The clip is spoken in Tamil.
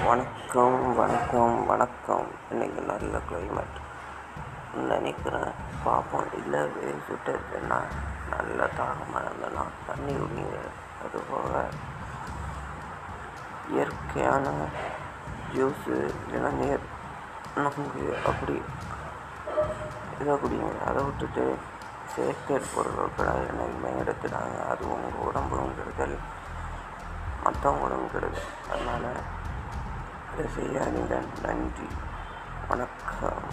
வணக்கம் வணக்கம் வணக்கம். இன்னைக்கு நல்ல கிளைமேட் நினைக்கிறேன். பார்ப்போம். இல்லை வெயில் சுட்டுச்சுன்னா நல்ல தாகமாக இருந்ததுன்னா தண்ணி குடிங்க அதுபோக இயற்கையான ஜூஸு இளநீர் நமக்கு அப்படி. இதை குடிங்க அதை விட்டுட்டு செயற்கை பொருட்களை என்னைக்குமே எடுத்துடாங்க. அது உங்கள் உடம்பும் கெடுதல் மற்றவங்களும் கெடுதல். அதனால் அதை செய்யாதீங்க நன்றி வணக்கம்